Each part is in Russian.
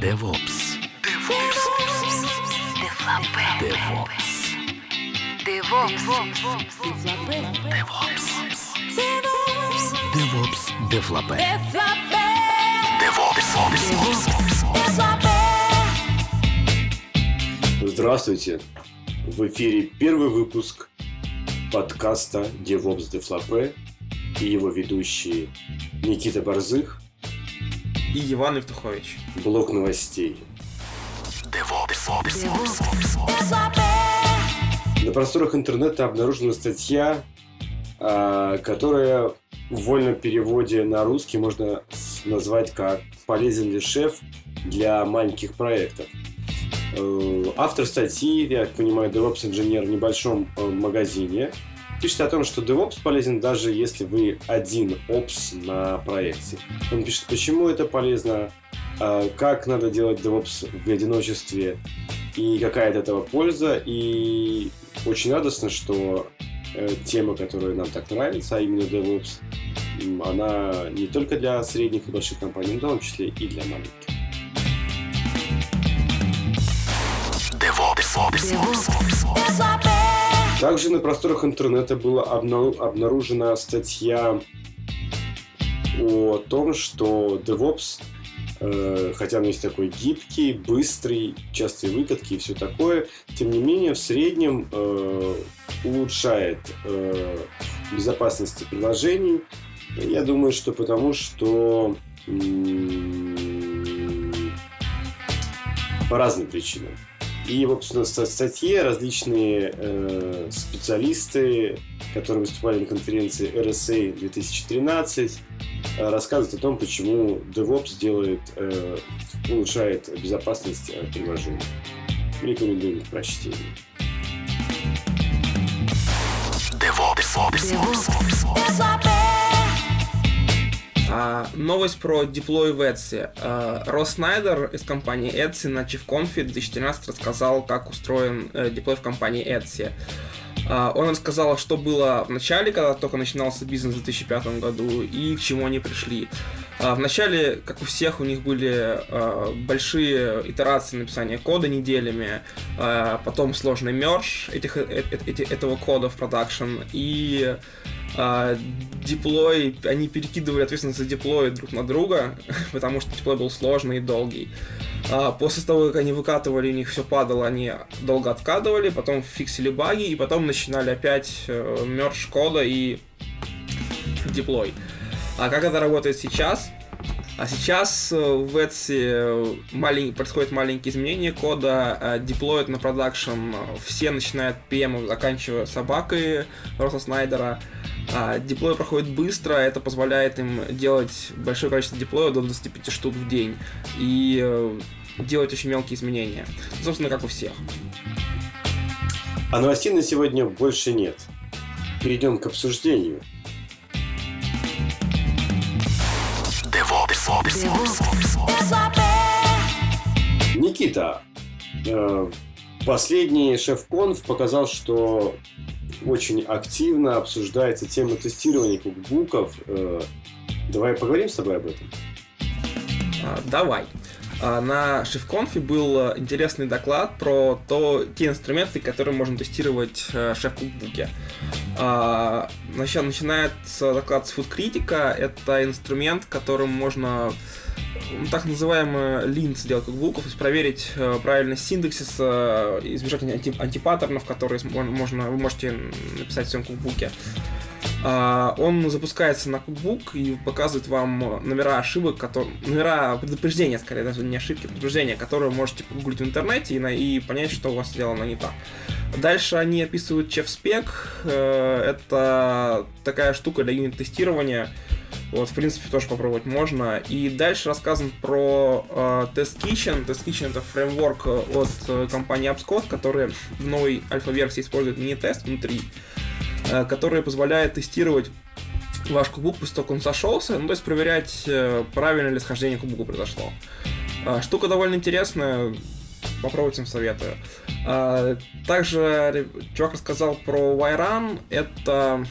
DevOps. DevOps. DevOps. DevOps. Дефлапе. Здравствуйте! В эфире первый выпуск подкаста DevOps Дефлапе и его ведущие Никита Борзых, и Иван Евтухович. блок новостей. На просторах интернета обнаружена статья, а, которая в вольном переводе на русский можно назвать как «Полезен ли шеф для маленьких проектов?». Э, Автор статьи, я так понимаю, DevOps-инженер в небольшом э, магазине, пишет о том, что DevOps полезен даже если вы один Ops на проекте. Он пишет, почему это полезно, а, как надо делать DevOps в одиночестве и какая от этого польза. И очень радостно, что э, тема, которая нам так нравится, а именно DevOps, она не только для средних и больших компаний, но в том числе и для маленьких. Также на просторах интернета была обна- обнаружена статья о том, что DevOps, э, хотя он есть такой гибкий, быстрый, частые выкатки и все такое, тем не менее в среднем э, улучшает э, безопасность приложений. Я думаю, что потому что по разным причинам. И, в общем, в статье различные э, специалисты, которые выступали на конференции RSA 2013, э, рассказывают о том, почему DevOps делает, э, улучшает безопасность э, приложений. Рекомендую к прочтению. А, новость про деплой в Etsy. А, Рос Снайдер из компании Etsy на ChiefConf 2013 рассказал, как устроен э, в компании Etsy. А, он рассказал, что было в начале, когда только начинался бизнес в 2005 году, и к чему они пришли. А, В начале, как у всех, у них были а, большие итерации написания кода неделями, а, потом сложный мерж этих, э- э- этого кода в продакшн, и а, деплой, они перекидывали ответственность за деплой друг на друга, потому что деплой был сложный и долгий. А, после того, как они выкатывали, у них все падало, они долго откатывали, потом фиксили баги, и потом начинали опять э, мерж кода и деплой. А как это работает сейчас? А сейчас э, в Etsy э, малень... происходят маленькие изменения кода, э, деплоят на продакшн э, все, начиная от PM, заканчивая собакой Роса Снайдера. А, Деплой проходит быстро, это позволяет им делать большое количество деплоя до 25 штук в день и э, делать очень мелкие изменения. Собственно, как у всех. А новостей на сегодня больше нет. Перейдем к обсуждению. Никита, э, последний шеф-конф показал, что очень активно обсуждается тема тестирования кукбуков. Э, Давай поговорим с тобой об этом. А, Давай. А, На шеф-конфе был э, интересный доклад про то, те инструменты, которые можно тестировать э, в шеф-кукбуке. А, начи- Начинается доклад с Food Critica. Это инструмент, которым можно так называемый лин сделать кукбуков, то есть проверить э, правильность синтаксиса, избежать анти- антипаттернов, которые можно, вы можете написать в своем кукбуке. А, Он запускается на кукбук и показывает вам номера ошибок, которые, номера предупреждения, скорее, даже не ошибки, предупреждения, которые вы можете погуглить в интернете и, на- и понять, что у вас сделано не так. Дальше они описывают чефспек. э, Это такая штука для юнит-тестирования. Вот, в принципе, тоже попробовать можно. И дальше рассказан про э, Test Kitchen. Test Kitchen это фреймворк э, от э, компании Abscode, который в новой альфа-версии использует мини-тест внутри, э, который позволяет тестировать ваш кубук после того, как он сошелся, ну, то есть проверять, э, правильно ли схождение кубука произошло. А, Штука довольно интересная, попробовать им советую. А, Также ре- чувак рассказал про Вайран, это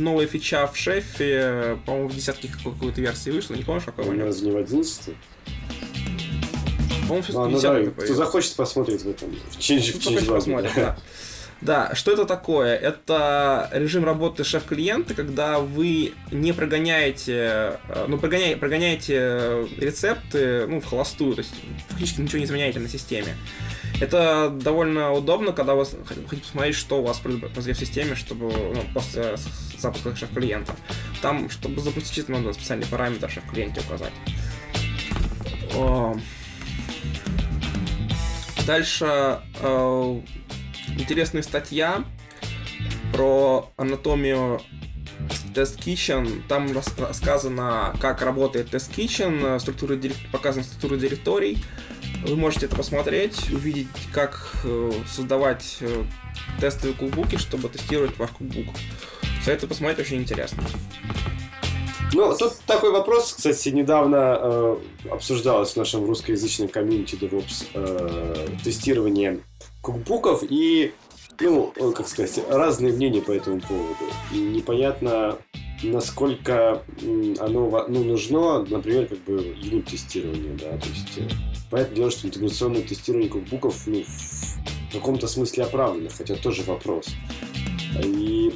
новая фича в шефе, по-моему, в десятке какой-то версии вышла, не помню, какой момент. нас не в 11 По-моему, А, ну 50 давай, кто появилось. захочет посмотреть в этом. В Change, в Кто хочет, Change посмотрит, да. да. Да, что это такое? Это режим работы шеф-клиента, когда вы не прогоняете, э, ну, прогоняете, прогоняете рецепты, ну, в холостую, то есть фактически ничего не изменяете на системе. Это довольно удобно, когда вы хотите посмотреть, что у вас произойдет в системе, чтобы ну, после с- запуска шеф-клиента. Там, чтобы запустить, надо специальный параметр в шеф-клиенте указать. Дальше э, интересная статья про анатомию Test Kitchen. Там рас- рассказано, как работает Test Kitchen, э, структура показана структура директорий. Вы можете это посмотреть, увидеть, как э, создавать э, тестовые кукбуки, чтобы тестировать ваш кукбук. Советую посмотреть, очень интересно. Ну, тут такой вопрос, кстати, недавно э, обсуждалось в нашем русскоязычном комьюнити DevOps э, тестирование кукбуков и, ну, как сказать, разные мнения по этому поводу. И непонятно, насколько оно ну, нужно, например, как бы юнит-тестирование, да, то есть понятное дело, что интеграционное тестирование кукбуков ну, в каком-то смысле оправдано, хотя тоже вопрос. И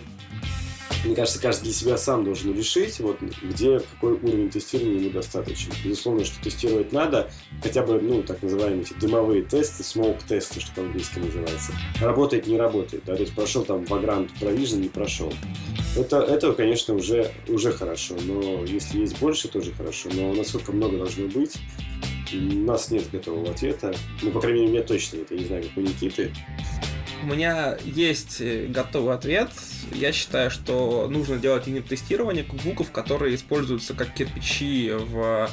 мне кажется, каждый для себя сам должен решить, вот, где, какой уровень тестирования ему достаточен. Безусловно, что тестировать надо, хотя бы, ну, так называемые эти дымовые тесты, smoke-тесты, что по-английски называется. Работает, не работает, да, то есть прошел там Vagrant Provision, не прошел. Это, это, конечно, уже, уже хорошо, но если есть больше, тоже хорошо, но насколько много должно быть, у нас нет готового ответа. Ну, по крайней мере, у меня точно нет, я не знаю, как у Никиты. У меня есть э, готовый ответ. Я считаю, что нужно делать юнит-тестирование кукбуков, которые используются как кирпичи в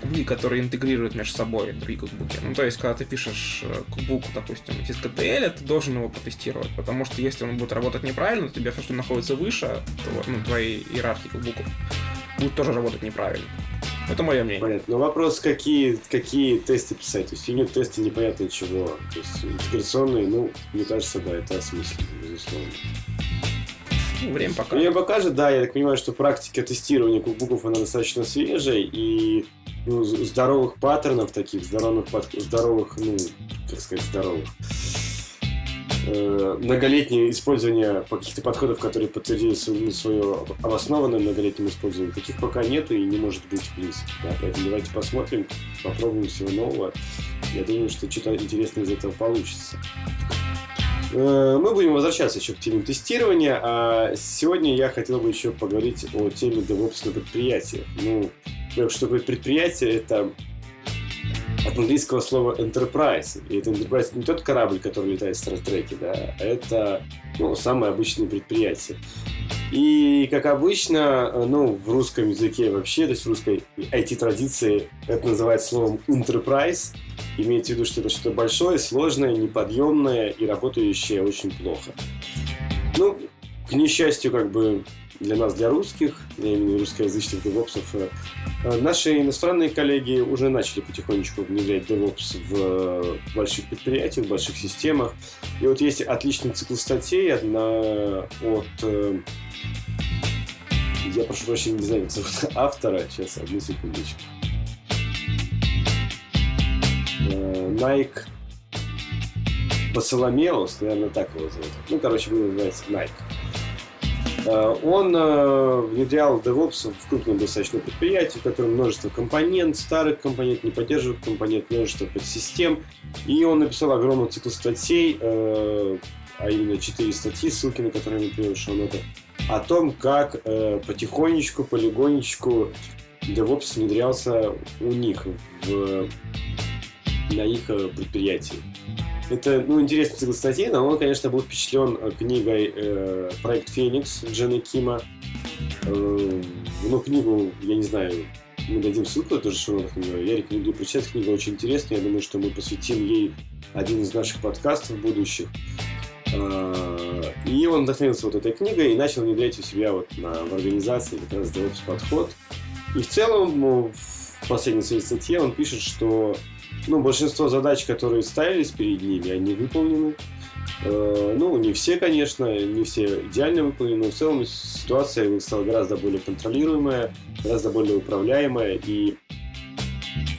кубуки, которые интегрируют между собой другие кукбуки. Ну, то есть, когда ты пишешь э, кукбук, допустим, из KTL, ты должен его протестировать, потому что если он будет работать неправильно, то тебе все, что находится выше тво- ну, твоей иерархии кукбуков, будет тоже работать неправильно. Это мое мнение. Понятно. Но вопрос, какие, какие тесты писать. То есть юнит-тесты непонятно чего. То есть интеграционные, ну, мне кажется, да, это осмысленно, безусловно. Ну, время пока. Время покажет, да, я так понимаю, что практика тестирования кукбуков, она достаточно свежая, и ну, здоровых паттернов таких, здоровых, здоровых, ну, как сказать, здоровых, э, многолетнее использование каких-то подходов, которые подтвердили свое, ну, свое обоснованное многолетним использованием, таких пока нету и не может быть принципе. Да, поэтому давайте посмотрим, попробуем всего нового. Я думаю, что что-то интересное из этого получится. Э, Мы будем возвращаться еще к теме тестирования, а сегодня я хотел бы еще поговорить о теме DevOps на предприятиях. Ну, что предприятие? Это от английского слова enterprise. И это enterprise не тот корабль, который летает в Стартреке, да, а это ну, самое обычное предприятие. И, как обычно, ну, в русском языке вообще, то есть в русской IT-традиции, это называется словом enterprise. Имеется в виду, что это что-то большое, сложное, неподъемное и работающее очень плохо. Ну, к несчастью, как бы для нас, для русских, я имею в виду русскоязычных девопсов, э, наши иностранные коллеги уже начали потихонечку внедрять DevOps в э, больших предприятиях, в больших системах. И вот есть отличный цикл статей одна от... э, Я прошу прощения, не знаю, как зовут автора. Сейчас, одну секундочку. Nike Басоломеус, наверное, так его зовут. Ну, короче, называется Nike. Э, Он э, внедрял DevOps в крупном достаточно предприятии, в котором множество компонент, старых компонент, не поддерживаемых компонент, множество подсистем. И он написал огромный цикл статей, э, а именно 4 статьи, ссылки на которые мы приведем в шоу-ноты, о том, как потихонечку, полигонечку DevOps внедрялся у них в, на их предприятии. Это, ну, интересный цикл статей, но он, конечно, был впечатлен э, книгой э, «Проект Феникс» Джена Кима. Э, ну, книгу, я не знаю, мы дадим ссылку тоже шоу Я рекомендую прочитать. Книга очень интересная. Я думаю, что мы посвятим ей один из наших подкастов будущих. Э, И он вдохновился вот этой книгой и начал внедрять у себя вот на, в организации как раз DevOps подход. И в целом, ну, в последней своей статье он пишет, что ну, большинство задач, которые ставились перед ними, они выполнены. Э, Ну, не все, конечно, не все идеально выполнены, но в целом ситуация стала гораздо более контролируемая, гораздо более управляемая, и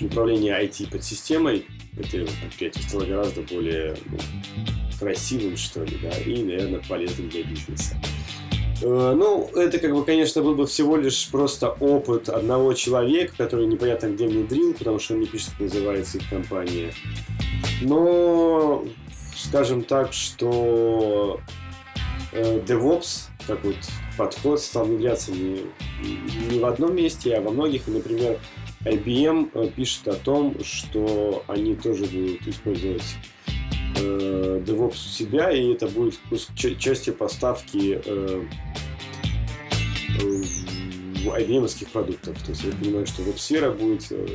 управление IT подсистемой это предприятие стало гораздо более ну, красивым, что ли, да, и, наверное, полезным для бизнеса. Э, ну, это, как бы, конечно, был бы всего лишь просто опыт одного человека, который непонятно где внедрил, потому что он не пишет, как называется их компания. Но, скажем так, что э, DevOps, как вот подход, стал внедряться не, не в одном месте, а во многих. И, например, IBM э, пишет о том, что они тоже будут использовать э, DevOps у себя, и это будет частью поставки э, IBM продуктов. То есть я понимаю, что веб-сфера будет э,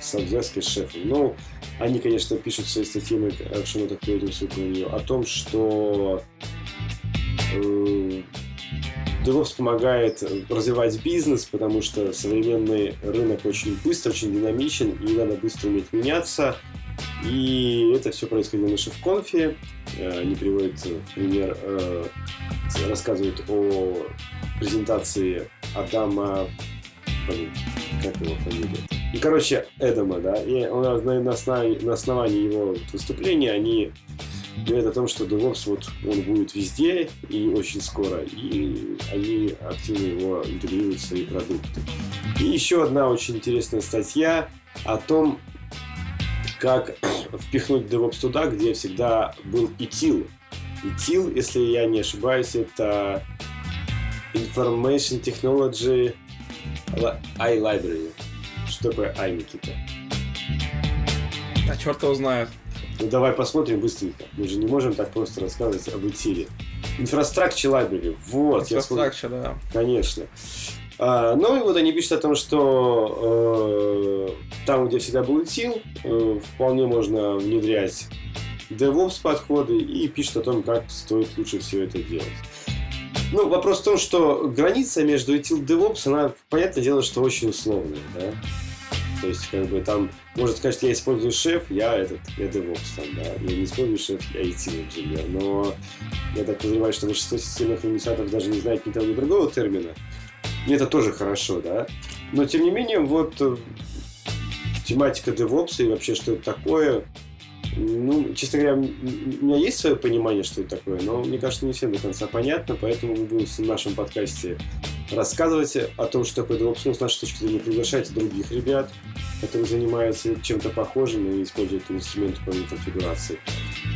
с обвязкой с шефом. Но они, конечно, пишут в своей статье, мы в шоу-нотах приведем ссылку на нее, о том, что э, DevOps помогает развивать бизнес, потому что современный рынок очень быстро, очень динамичен, и надо быстро уметь меняться. И это все происходило на шеф-конфе. Э, они приводят в пример, э, рассказывают о презентации Адама, как его фамилия? Ну, короче, Эдама, да, и он, на, основании, на основании его выступления они говорят о том, что DevOps вот он будет везде и очень скоро, и они активно его интегрируют в свои продукты. И еще одна очень интересная статья о том, как впихнуть DevOps туда, где всегда был ITIL. ITIL, если я не ошибаюсь, это Information Technology iLibrary. Что такое i, Никита? А черт его знает. Ну давай посмотрим быстренько. Мы же не можем так просто рассказывать об ITIL. Infrastructure Library. Вот. Infrastructure, да. Конечно. А, ну и вот они пишут о том, что э, там, где всегда был ITIL, э, вполне можно внедрять DevOps подходы и пишут о том, как стоит лучше все это делать. Ну, вопрос в том, что граница между ITIL и DevOps, она, понятное дело, что очень условная, да. То есть, как бы там, может сказать, я использую шеф, я этот, я DevOps там, да. Я не использую шеф, я ITIL инженер. Но я так подозреваю, что большинство системных администраторов даже не знает ни того, ни другого термина. И это тоже хорошо, да. Но, тем не менее, вот э, тематика DevOps и вообще, что это такое, ну, честно говоря, у меня есть свое понимание, что это такое, но мне кажется, не всем до конца понятно, поэтому мы будем в нашем подкасте рассказывать о том, что такое DevOps, ну, с нашей точки зрения, приглашать других ребят, которые занимаются чем-то похожим и используют инструменты по конфигурации.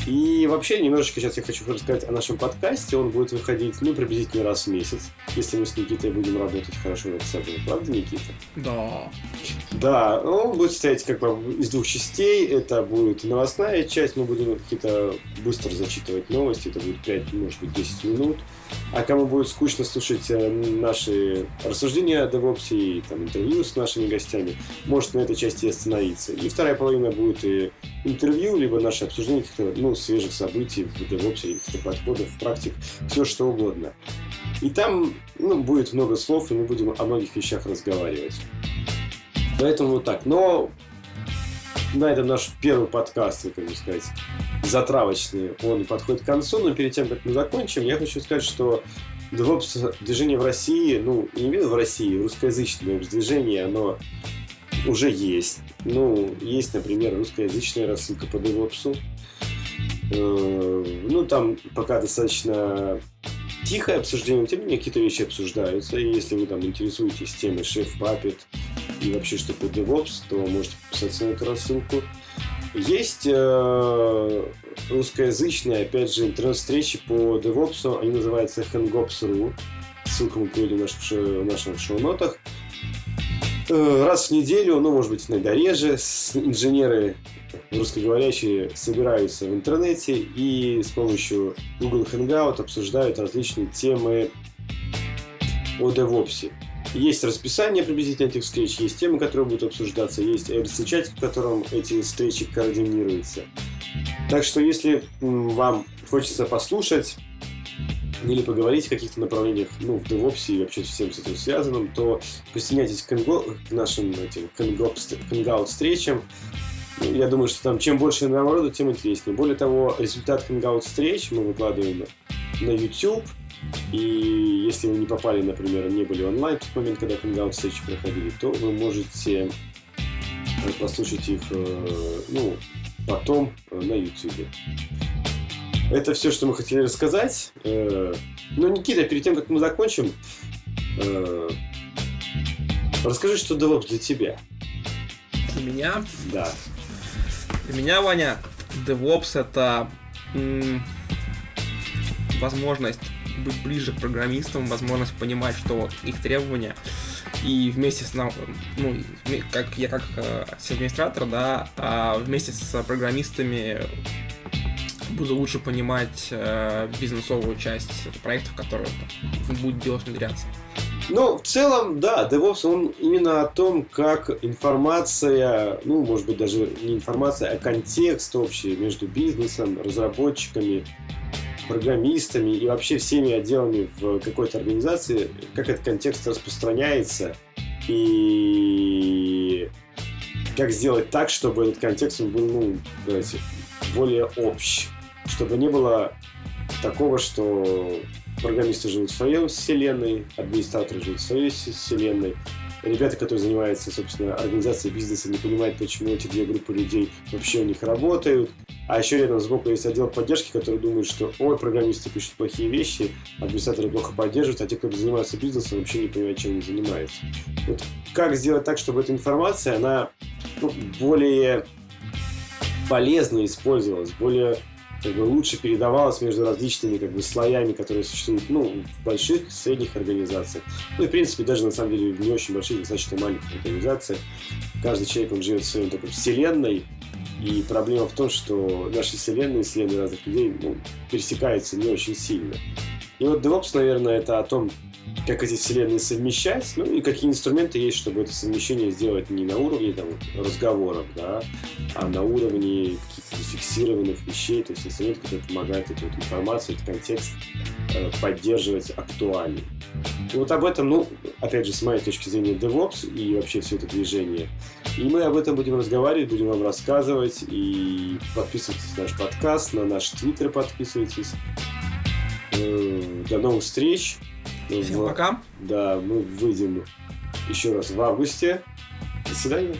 И вообще, немножечко сейчас я хочу рассказать о нашем подкасте. Он будет выходить, ну, приблизительно раз в месяц, если мы с Никитой будем работать хорошо над собой. Правда, Никита? Да. Да, он будет состоять как бы из двух частей. Это будет новостная часть, мы будем какие-то быстро зачитывать новости. Это будет 5, может быть, 10 минут. А кому будет скучно слушать э, наши рассуждения о DevOps и там, интервью с нашими гостями, может на этой части остановиться. И вторая половина будет и интервью, либо наше обсуждение каких-то ну, свежих событий в DevOps, каких-то подходов, практик, все что угодно. И там ну, будет много слов, и мы будем о многих вещах разговаривать. Поэтому вот так. Но на этом наш первый подкаст, как бы сказать, затравочный, он подходит к концу, но перед тем, как мы закончим, я хочу сказать, что DevOps движение в России, ну, не именно в России, русскоязычное движение, оно уже есть. Ну, есть, например, русскоязычная рассылка по DevOps. Э, ну, там пока достаточно тихое обсуждение, но тем не менее какие-то вещи обсуждаются. И если вы там интересуетесь темой шеф Puppet и вообще что такое DevOps, то можете подписаться на эту рассылку. Есть э, русскоязычные, опять же, интернет-встречи по DevOps, они называются hangops.ru. Ссылку мы привели в наших, в наших шоу-нотах. Э, раз в неделю, ну, может быть, иногда реже, инженеры русскоговорящие собираются в интернете и с помощью Google Hangout обсуждают различные темы о DevOps. Есть расписание приблизительно этих встреч, есть темы, которые будут обсуждаться, есть RC-чат, в котором эти встречи координируются. Так что, если вам хочется послушать или поговорить в каких-то направлениях, ну, в DevOps и вообще всем с этим связанным, то присоединяйтесь к, к нашим этим Hangout встречам. Ну, я думаю, что там чем больше народу, тем интереснее. Более того, результат Hangout встреч мы выкладываем на YouTube. И если вы не попали, например, не были онлайн в тот момент, когда Hangout встречи проходили, то вы можете э, послушать их, э, ну, потом э, на YouTube. Это все, что мы хотели рассказать. Но, Никита, перед тем, как мы закончим, расскажи, что DevOps для тебя. Для меня? Да. Для меня, Ваня, DevOps это возможность быть ближе к программистам, возможность понимать, что их требования, и вместе с ну, как я как э, администратор, да, а вместе с программистами буду лучше понимать э, бизнесовую часть проектов, которые будет делать внедряться. Ну, в целом, да, DevOps, он именно о том, как информация, ну, может быть, даже не информация, а контекст общий между бизнесом, разработчиками, программистами и вообще всеми отделами в какой-то организации, как этот контекст распространяется и как сделать так, чтобы этот контекст был, ну, давайте, более общ, чтобы не было такого, что программисты живут в своей вселенной, администраторы живут в своей вселенной, ребята, которые занимаются, собственно, организацией бизнеса, не понимают, почему эти две группы людей вообще у них работают. А еще рядом сбоку есть отдел поддержки, который думает, что ой, программисты пишут плохие вещи, администраторы плохо поддерживают, а те, кто занимается бизнесом, вообще не понимают, чем они занимаются. Вот как сделать так, чтобы эта информация, она ну, более полезно использовалась, более как бы лучше передавалось между различными как бы слоями, которые существуют ну, в больших, средних организациях. Ну и, в принципе, даже на самом деле не очень больших, достаточно маленьких организациях. Каждый человек, он живет в своей такой вселенной, и проблема в том, что наши вселенные, вселенные разных людей ну, пересекаются не очень сильно. И вот DevOps, наверное, это о том, как эти вселенные совмещать, ну и какие инструменты есть, чтобы это совмещение сделать не на уровне там, разговоров, да, а на уровне каких-то зафиксированных вещей, то есть инструменты, которые помогают эту вот информацию, этот контекст поддерживать актуальным. И вот об этом, ну, опять же, с моей точки зрения, DevOps и вообще все это движение. И мы об этом будем разговаривать, будем вам рассказывать. И подписывайтесь на наш подкаст, на наш твиттер подписывайтесь. Э, до новых встреч. Всем в... пока. Да, мы выйдем еще раз в августе. До свидания.